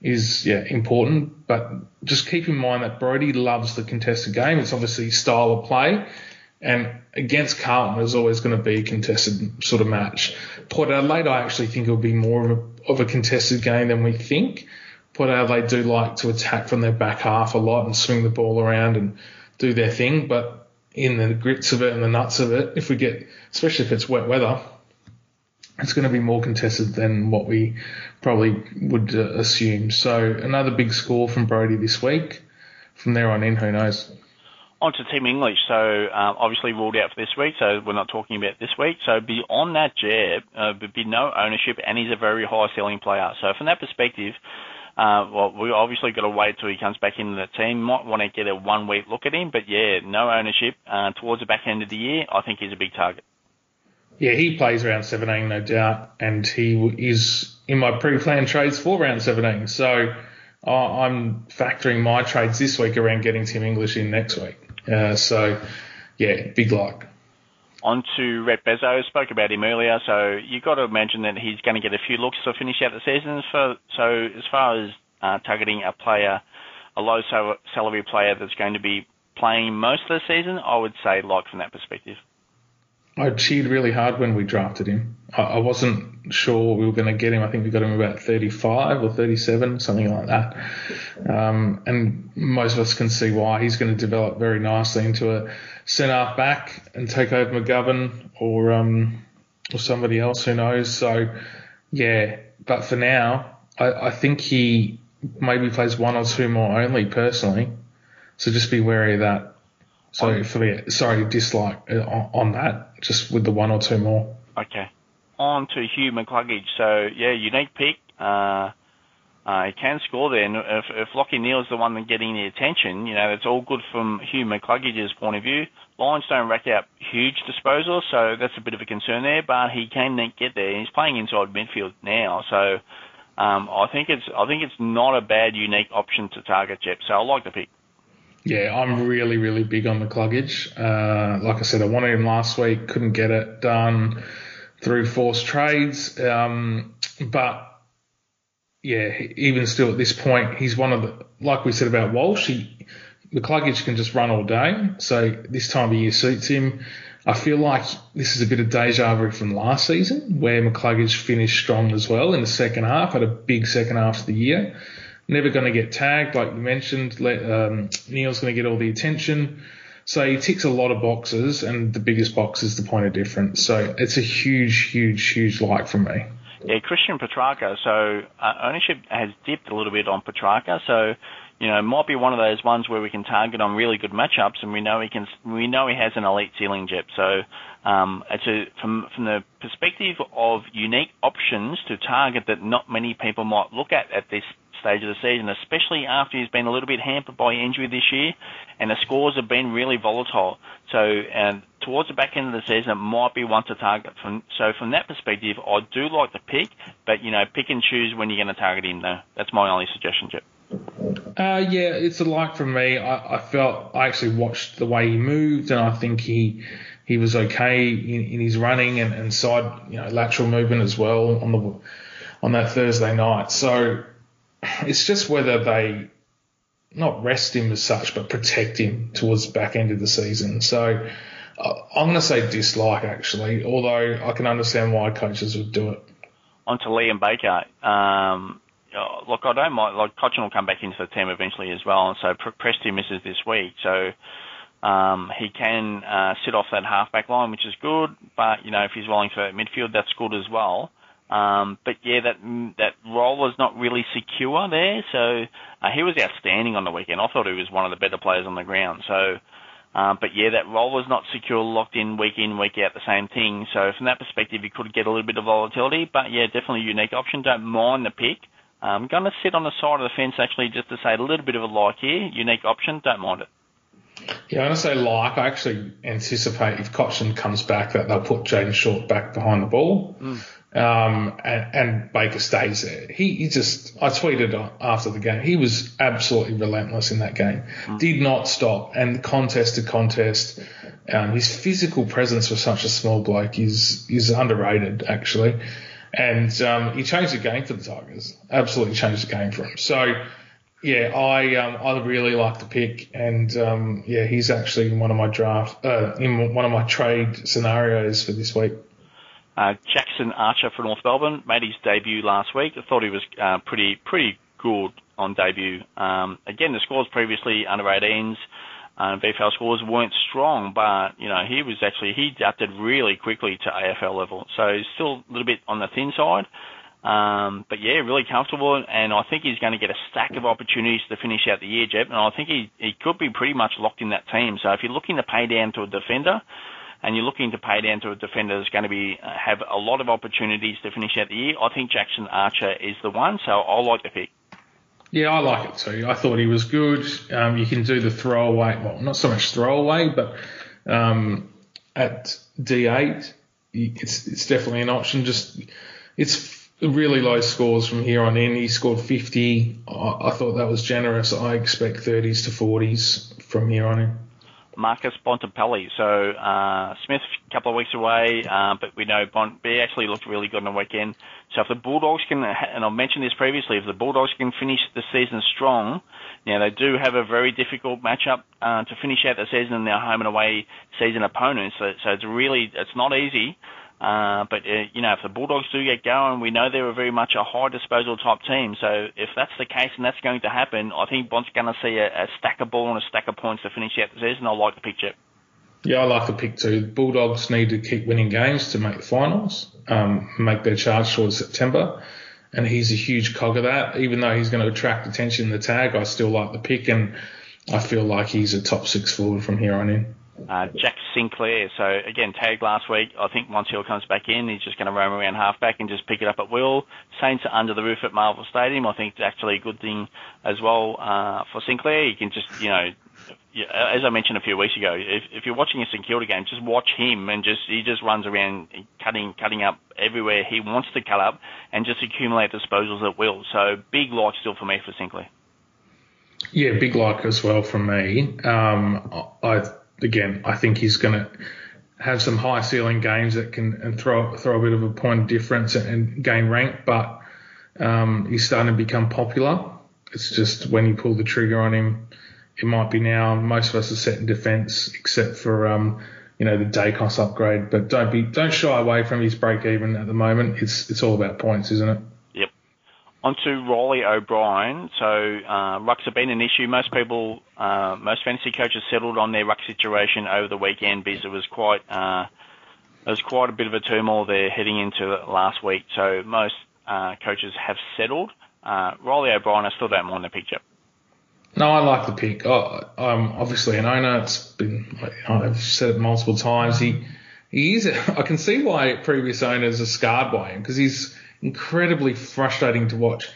is yeah important. But just keep in mind that Brodie loves the contested game. It's obviously style of play. And against Carlton, there's always going to be a contested sort of match. Port Adelaide, I actually think it'll be more of a, of a contested game than we think. Port Adelaide do like to attack from their back half a lot and swing the ball around and do their thing. But in the grits of it and the nuts of it, if we get, especially if it's wet weather, it's going to be more contested than what we probably would uh, assume. So another big score from Brodie this week. From there on in, who knows? On to Tim English. So um, obviously ruled out for this week, so we're not talking about this week. So beyond that jab, uh, there'd be no ownership, and he's a very high selling player. So from that perspective, uh, well, we obviously got to wait till he comes back into the team. Might want to get a one week look at him, but yeah, no ownership uh, towards the back end of the year. I think he's a big target. Yeah, he plays round 17, no doubt, and he is in my pre-planned trades for round 17. So uh, I'm factoring my trades this week around getting Tim English in next week. Uh, so, yeah, big like. On to Rhett Bazzo, spoke about him earlier, so you've got to imagine that he's going to get a few looks to finish out the season. So, so as far as uh, targeting a player, a low salary player that's going to be playing most of the season, I would say like from that perspective. I cheered really hard when we drafted him. I, I wasn't sure we were going to get him. I think we got him about 35 or 37, something like that. Um, and most of us can see why he's going to develop very nicely into a centre half back and take over McGovern or um, or somebody else who knows. So yeah, but for now, I, I think he maybe plays one or two more only personally. So just be wary of that. So for me, sorry, dislike uh, on that, just with the one or two more. Okay. On to Hugh McCluggage. So yeah, unique pick. Uh, uh, he can score there. And if, if Lachie Neale's the one that's getting the attention, you know, it's all good from Hugh McCluggage's point of view. Lions don't rack out huge disposals, so that's a bit of a concern there, but he can get there. He's playing inside midfield now, so um, I think it's I think it's not a bad unique option to target Jep. So I like the pick. Yeah, I'm really, really big on the Cluggage. Uh, like I said, I wanted him last week, couldn't get it done through forced trades. Um, but yeah, even still at this point, he's one of the, like we said about Walsh, he, the Cluggage can just run all day. So this time of year suits him. I feel like this is a bit of deja vu from last season where McCluggage finished strong as well in the second half, had a big second half of the year never going to get tagged, like you mentioned. Um, Neale's going to get all the attention. So he ticks a lot of boxes, and the biggest box is the point of difference. So it's a huge, huge, huge like for me. Yeah, Christian Petracca. So uh, ownership has dipped a little bit on Petracca. So you know, might be one of those ones where we can target on really good matchups, and we know he can. We know he has an elite ceiling, Jep. So, um, it's a, from from the perspective of unique options to target that not many people might look at at this stage of the season, especially after he's been a little bit hampered by injury this year, and the scores have been really volatile. So, and towards the back end of the season, it might be one to target. From so from that perspective, I do like the pick, but you know, pick and choose when you're going to target him. Though that's my only suggestion, Jep. Uh, yeah, it's a like from me. I, I, felt I actually watched the way he moved, and I think he he was okay in, in his running and, and side you know lateral movement as well on the on that Thursday night. So it's just whether they not rest him as such, but protect him towards the back end of the season. So uh, I'm going to say dislike actually, although I can understand why coaches would do it. On to Liam Baker. Um, look, I don't mind. Like Cotchin will come back into the team eventually as well, and so Presty misses this week, so um, he can uh, sit off that halfback line, which is good. But you know, if he's rolling for midfield, that's good as well. Um, but yeah, that that role was not really secure there. So uh, he was outstanding on the weekend. I thought he was one of the better players on the ground. So, um, but yeah, that role was not secure, locked in week in, week out, the same thing. So from that perspective, you could get a little bit of volatility. But yeah, definitely a unique option. Don't mind the pick. I'm going to sit on the side of the fence actually just to say a little bit of a like here. Unique option. Don't mind it. Yeah, I'm going to say like. I actually anticipate if Cotchin comes back that they'll put Jayden Short back behind the ball. Mm um, and, and, Baker stays there. He, he, just, I tweeted after the game, he was absolutely relentless in that game. Mm. Did not stop, and contest to contest. Um, his physical presence for such a small bloke is is underrated actually, and um, he changed the game for the Tigers. Absolutely changed the game for him. So. Yeah, I um, I really like the pick, and um, yeah, he's actually in one of my draft, uh, in one of my trade scenarios for this week. Uh, Jackson Archer for North Melbourne made his debut last week. I thought he was uh, pretty pretty good on debut. Um, again, the scores previously under 18s, uh, VFL scores weren't strong, but you know he was actually he adapted really quickly to AFL level. So he's still a little bit on the thin side. Um, but yeah, really comfortable, and I think he's going to get a stack of opportunities to finish out the year, Jep. And I think he he could be pretty much locked in that team. So if you're looking to pay down to a defender, and you're looking to pay down to a defender that's going to be uh, have a lot of opportunities to finish out the year, I think Jackson Archer is the one. So I like the pick. Yeah, I like it too. I thought he was good. Um, you can do the throwaway, well, not so much throwaway, but um, at D8, it's it's definitely an option. Just it's really low scores from here on in. He scored 50. I, I thought that was generous. I expect 30s to 40s from here on in. Marcus Bontempelli. So uh, Smith a couple of weeks away, uh, but we know Bont he actually looked really good on the weekend. So if the Bulldogs can, and I've mentioned this previously, if the Bulldogs can finish the season strong, now they do have a very difficult matchup uh, to finish out the season in their home and away season opponents. So, so it's really it's not easy. Uh, but uh, you know, if the Bulldogs do get going, we know they're very much a high disposal type team. So if that's the case and that's going to happen, I think Bont's going to see a, a stack of ball and a stack of points to finish out the season. I like the picture. Yeah, I like the pick too. Bulldogs need to keep winning games to make the finals, um, make their charge towards September. And he's a huge cog of that. Even though he's going to attract attention in the tag, I still like the pick and I feel like he's a top six forward from here on in. Uh, Jack Sinclair, so again, tagged last week. I think once Hill comes back in, he's just going to roam around halfback and just pick it up at will. Saints are under the roof at Marvel Stadium. I think it's actually a good thing as well uh, for Sinclair. He can just, you know, as I mentioned a few weeks ago, if, if you're watching a St Kilda game, just watch him and just he just runs around cutting cutting up everywhere he wants to cut up and just accumulate disposals at will. So big like still for me for Sinclair. Yeah, big like as well from me. Um, I again, I think he's going to have some high ceiling games that can and throw throw a bit of a point difference and gain rank, but um, he's starting to become popular. It's just when you pull the trigger on him, it might be now. Most of us are set in defence, except for um, you know the Daicos upgrade. But don't be don't shy away from his break even at the moment. It's it's all about points, isn't it? On to Riley O'Brien. So uh, rucks have been an issue. Most people, uh, most fantasy coaches settled on their ruck situation over the weekend because it was quite, uh, there was quite a bit of a turmoil there heading into last week. So most uh, coaches have settled. Uh, O'Brien, I still don't mind the picture. No, I like the pick. Oh, I'm obviously an owner. It's been I've said it multiple times. He he is. I can see why previous owners are scarred by him because he's incredibly frustrating to watch.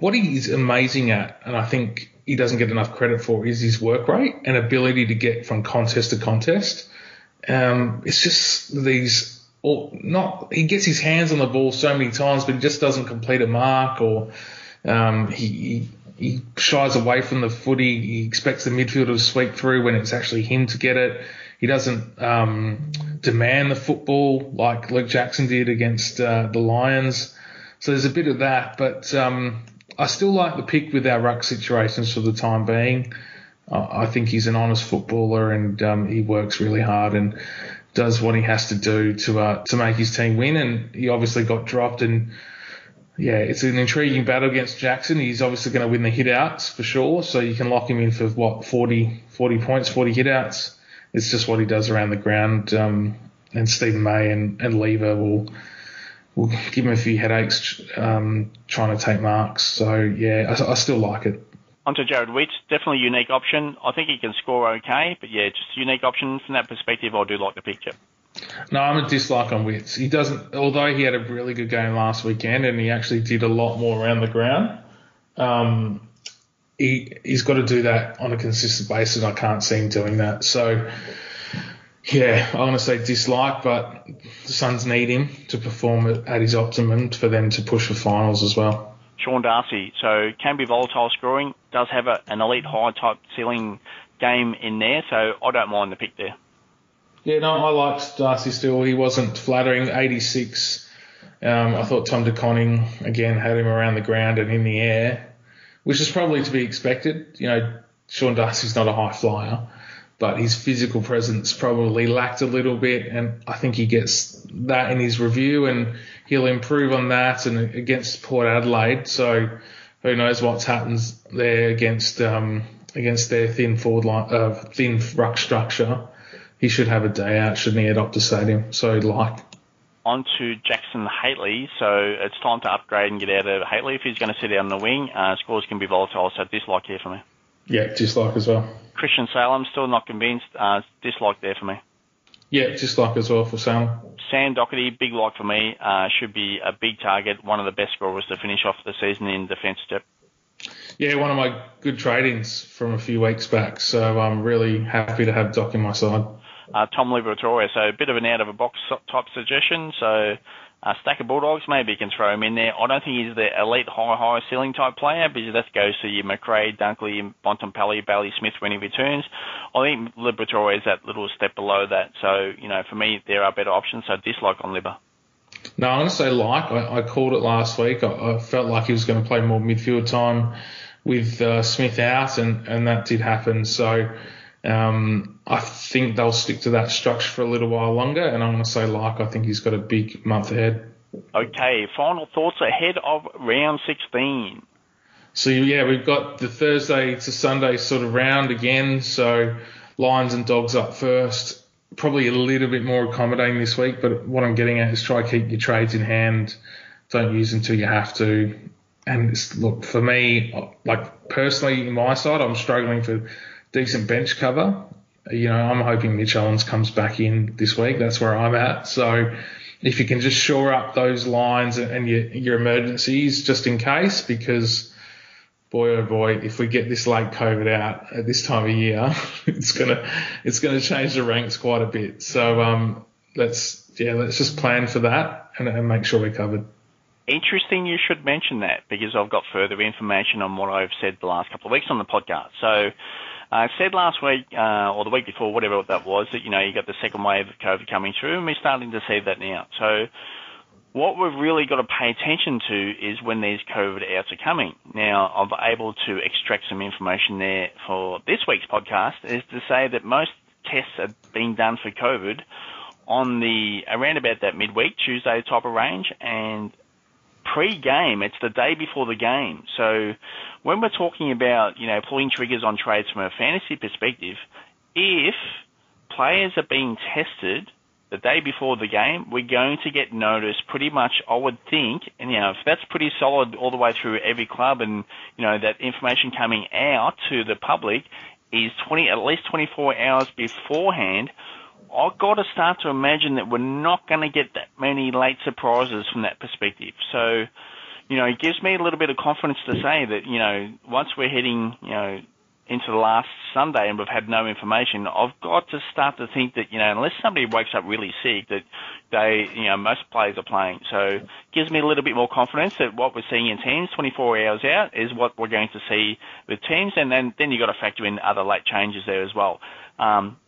What he is amazing at, and I think he doesn't get enough credit for, is his work rate and ability to get from contest to contest. Um, it's just these, or not. He gets his hands on the ball so many times, but he just doesn't complete a mark, or um, he, he shies away from the footy. He expects the midfielder to sweep through when it's actually him to get it. He doesn't um, demand the football like Luke Jackson did against uh, the Lions. So there's a bit of that, but um, I still like the pick with our ruck situations for the time being. I think he's an honest footballer and um, he works really hard and does what he has to do to uh, to make his team win. And he obviously got dropped and yeah, it's an intriguing battle against Jackson. He's obviously going to win the hitouts for sure. So you can lock him in for what 40, 40 points, 40 hitouts. It's just what he does around the ground. Um, and Steven May and, and Lever will will give him a few headaches um, trying to take marks. So yeah, I, I still like it. On to Jarrod Witts, definitely a unique option. I think he can score okay, but yeah, just a unique option from that perspective. I do like the picture. No, I'm a dislike on Witts. He doesn't, although he had a really good game last weekend and he actually did a lot more around the ground. Um, he he's got to do that on a consistent basis. I can't see him doing that. So, yeah, I'm going to say dislike, but the Suns need him to perform at his optimum for them to push for finals as well. Sean Darcy, so can be volatile scoring, does have a, an elite high type ceiling game in there, so I don't mind the pick there. Yeah, no, I liked Darcy still. He wasn't flattering. 86. Um, I thought Tom De Koning, again, had him around the ground and in the air, which is probably to be expected. You know, Sean Darcy's not a high flyer, but his physical presence probably lacked a little bit, and I think he gets that in his review, and he'll improve on that and against Port Adelaide. So who knows what's happens there against um, against their thin forward line, uh, thin ruck structure he should have a day out, shouldn't he, at Optus Stadium? So, like. On to Jackson Hately. So it's time to upgrade and get out of Hately if he's going to sit out on the wing. Uh, scores can be volatile, so dislike here for me. Yeah, dislike as well. Christian Salem, still not convinced. Uh, dislike there for me. Yeah, dislike as well for Salem. Sam Docherty, big like for me. Uh, should be a big target, one of the best scorers to finish off the season in defence step. Yeah, one of my good trade-ins from a few weeks back. So I'm really happy to have Doc in my side uh, Tom Liberatore. So a bit of an out of a box type suggestion. So uh, stack of Bulldogs, maybe you can throw him in there. I don't think he's the elite high, high ceiling type player, but that goes to your Macrae, Dunkley, Bontempelli, Bailey Smith when he returns. I think Liberatore is that little step below that. So, you know, for me, there are better options. So dislike on Liber. No, I'm going to say like. I, I called it last week. I, I, felt like he was going to play more midfield time with uh, Smith out, and, and that did happen. So, um, I think they'll stick to that structure for a little while longer, and I'm going to say like I think he's got a big month ahead. Okay, final thoughts ahead of round 16. So yeah, we've got the Thursday to Sunday sort of round again. So Lions and Dogs up first. Probably a little bit more accommodating this week, but what I'm getting at is try keep your trades in hand. Don't use them until you have to. And look, for me, like personally, in my side, I'm struggling for decent bench cover. You know, I'm hoping Mitch Owens comes back in this week. That's where I'm at. So if you can just shore up those lines and your, your emergencies just in case, because boy oh boy, if we get this late COVID out at this time of year, it's gonna it's gonna change the ranks quite a bit. So um, let's yeah, let's just plan for that and, and make sure we're covered. Interesting you should mention that because I've got further information on what I've said the last couple of weeks on the podcast. So I said last week, uh, or the week before, whatever that was, that, you know, you got the second wave of COVID coming through, and we're starting to see that now. So what we've really got to pay attention to is when these COVID outs are coming. Now, I'm able to extract some information there for this week's podcast, is to say that most tests are being done for COVID on the around about that midweek Tuesday type of range, and pre-game, it's the day before the game. So when we're talking about, you know, pulling triggers on trades from a fantasy perspective, if players are being tested the day before the game, we're going to get noticed pretty much, I would think, and you know, if that's pretty solid all the way through every club and, you know, that information coming out to the public is 20, at least 24 hours beforehand, I've got to start to imagine that we're not going to get that many late surprises from that perspective. So, you know, it gives me a little bit of confidence to say that, you know, once we're heading, you know, into the last Sunday and we've had no information, I've got to start to think that, you know, unless somebody wakes up really sick, that they, you know, most players are playing. So it gives me a little bit more confidence that what we're seeing in teams 24 hours out is what we're going to see with teams. And then, then you've got to factor in other late changes there as well. Um,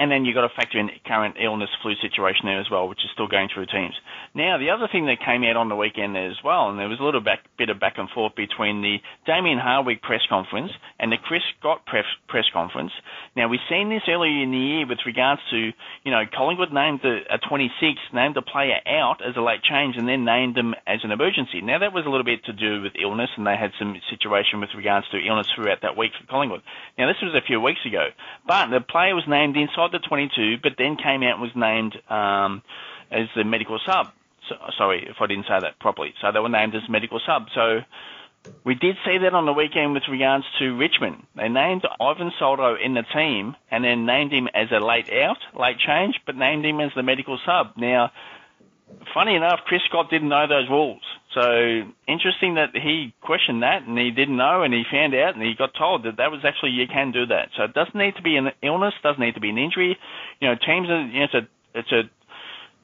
and then you've got to factor in current illness flu situation there as well, which is still going through teams. Now, the other thing that came out on the weekend as well, and there was a little back, bit of back and forth between the Damien Hardwick press conference and the Chris Scott press, press conference. Now, we've seen this earlier in the year with regards to, you know, Collingwood named a, a 26, named a player out as a late change and then named them as an emergency. Now, that was a little bit to do with illness and they had some situation with regards to illness throughout that week for Collingwood. Now, this was a few weeks ago, but the player was named inside the 22, but then came out and was named um, as the medical sub. So, sorry if I didn't say that properly. So they were named as medical sub. So we did see that on the weekend with regards to Richmond. They named Ivan Soldo in the team and then named him as a late out, late change, but named him as the medical sub. Now, funny enough, Chris Scott didn't know those rules. So interesting that he questioned that and he didn't know and he found out and he got told that that was actually you can do that. So it doesn't need to be an illness, doesn't need to be an injury. You know, teams are you know, it's a it's a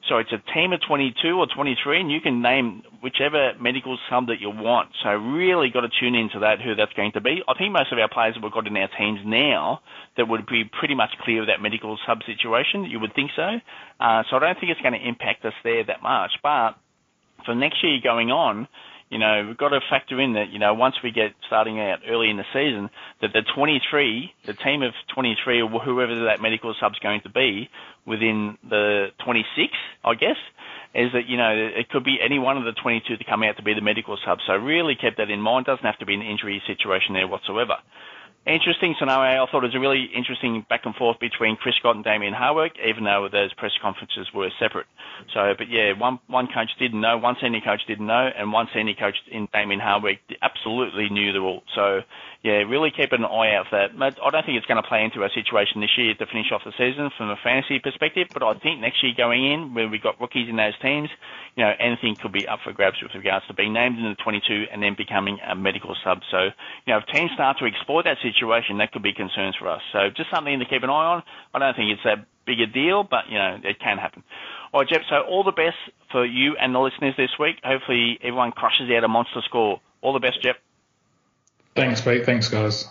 so it's a team of 22 or 23, and you can name whichever medical sub that you want. So really got to tune into that, who that's going to be. I think most of our players that we've got in our teams now that would be pretty much clear of that medical sub situation. You would think so. Uh, so I don't think it's going to impact us there that much. But for next year going on, you know, we've got to factor in that, you know, once we get starting out early in the season, that the 23, the team of 23 or whoever that medical sub's going to be within the 26, I guess, is that, you know, it could be any one of the 22 to come out to be the medical sub. So really keep that in mind. Doesn't have to be an injury situation there whatsoever interesting scenario. I thought it was a really interesting back and forth between Chris Scott and Damien Hardwick, even though those press conferences were separate. So, but yeah, one one coach didn't know, one senior coach didn't know, and one senior coach in Damien Hardwick absolutely knew the rule. So, yeah, really keep an eye out for that. I don't think it's going to play into our situation this year to finish off the season from a fantasy perspective. But I think next year going in, where we've got rookies in those teams, you know, anything could be up for grabs with regards to being named in the 22 and then becoming a medical sub. So, you know, if teams start to exploit that situation, that could be concerns for us. So just something to keep an eye on. I don't think it's that big a deal, but, you know, it can happen. All right, Jep, so all the best for you and the listeners this week. Hopefully everyone crushes out a monster score. All the best, Jep. Thanks, Pete. Thanks, guys.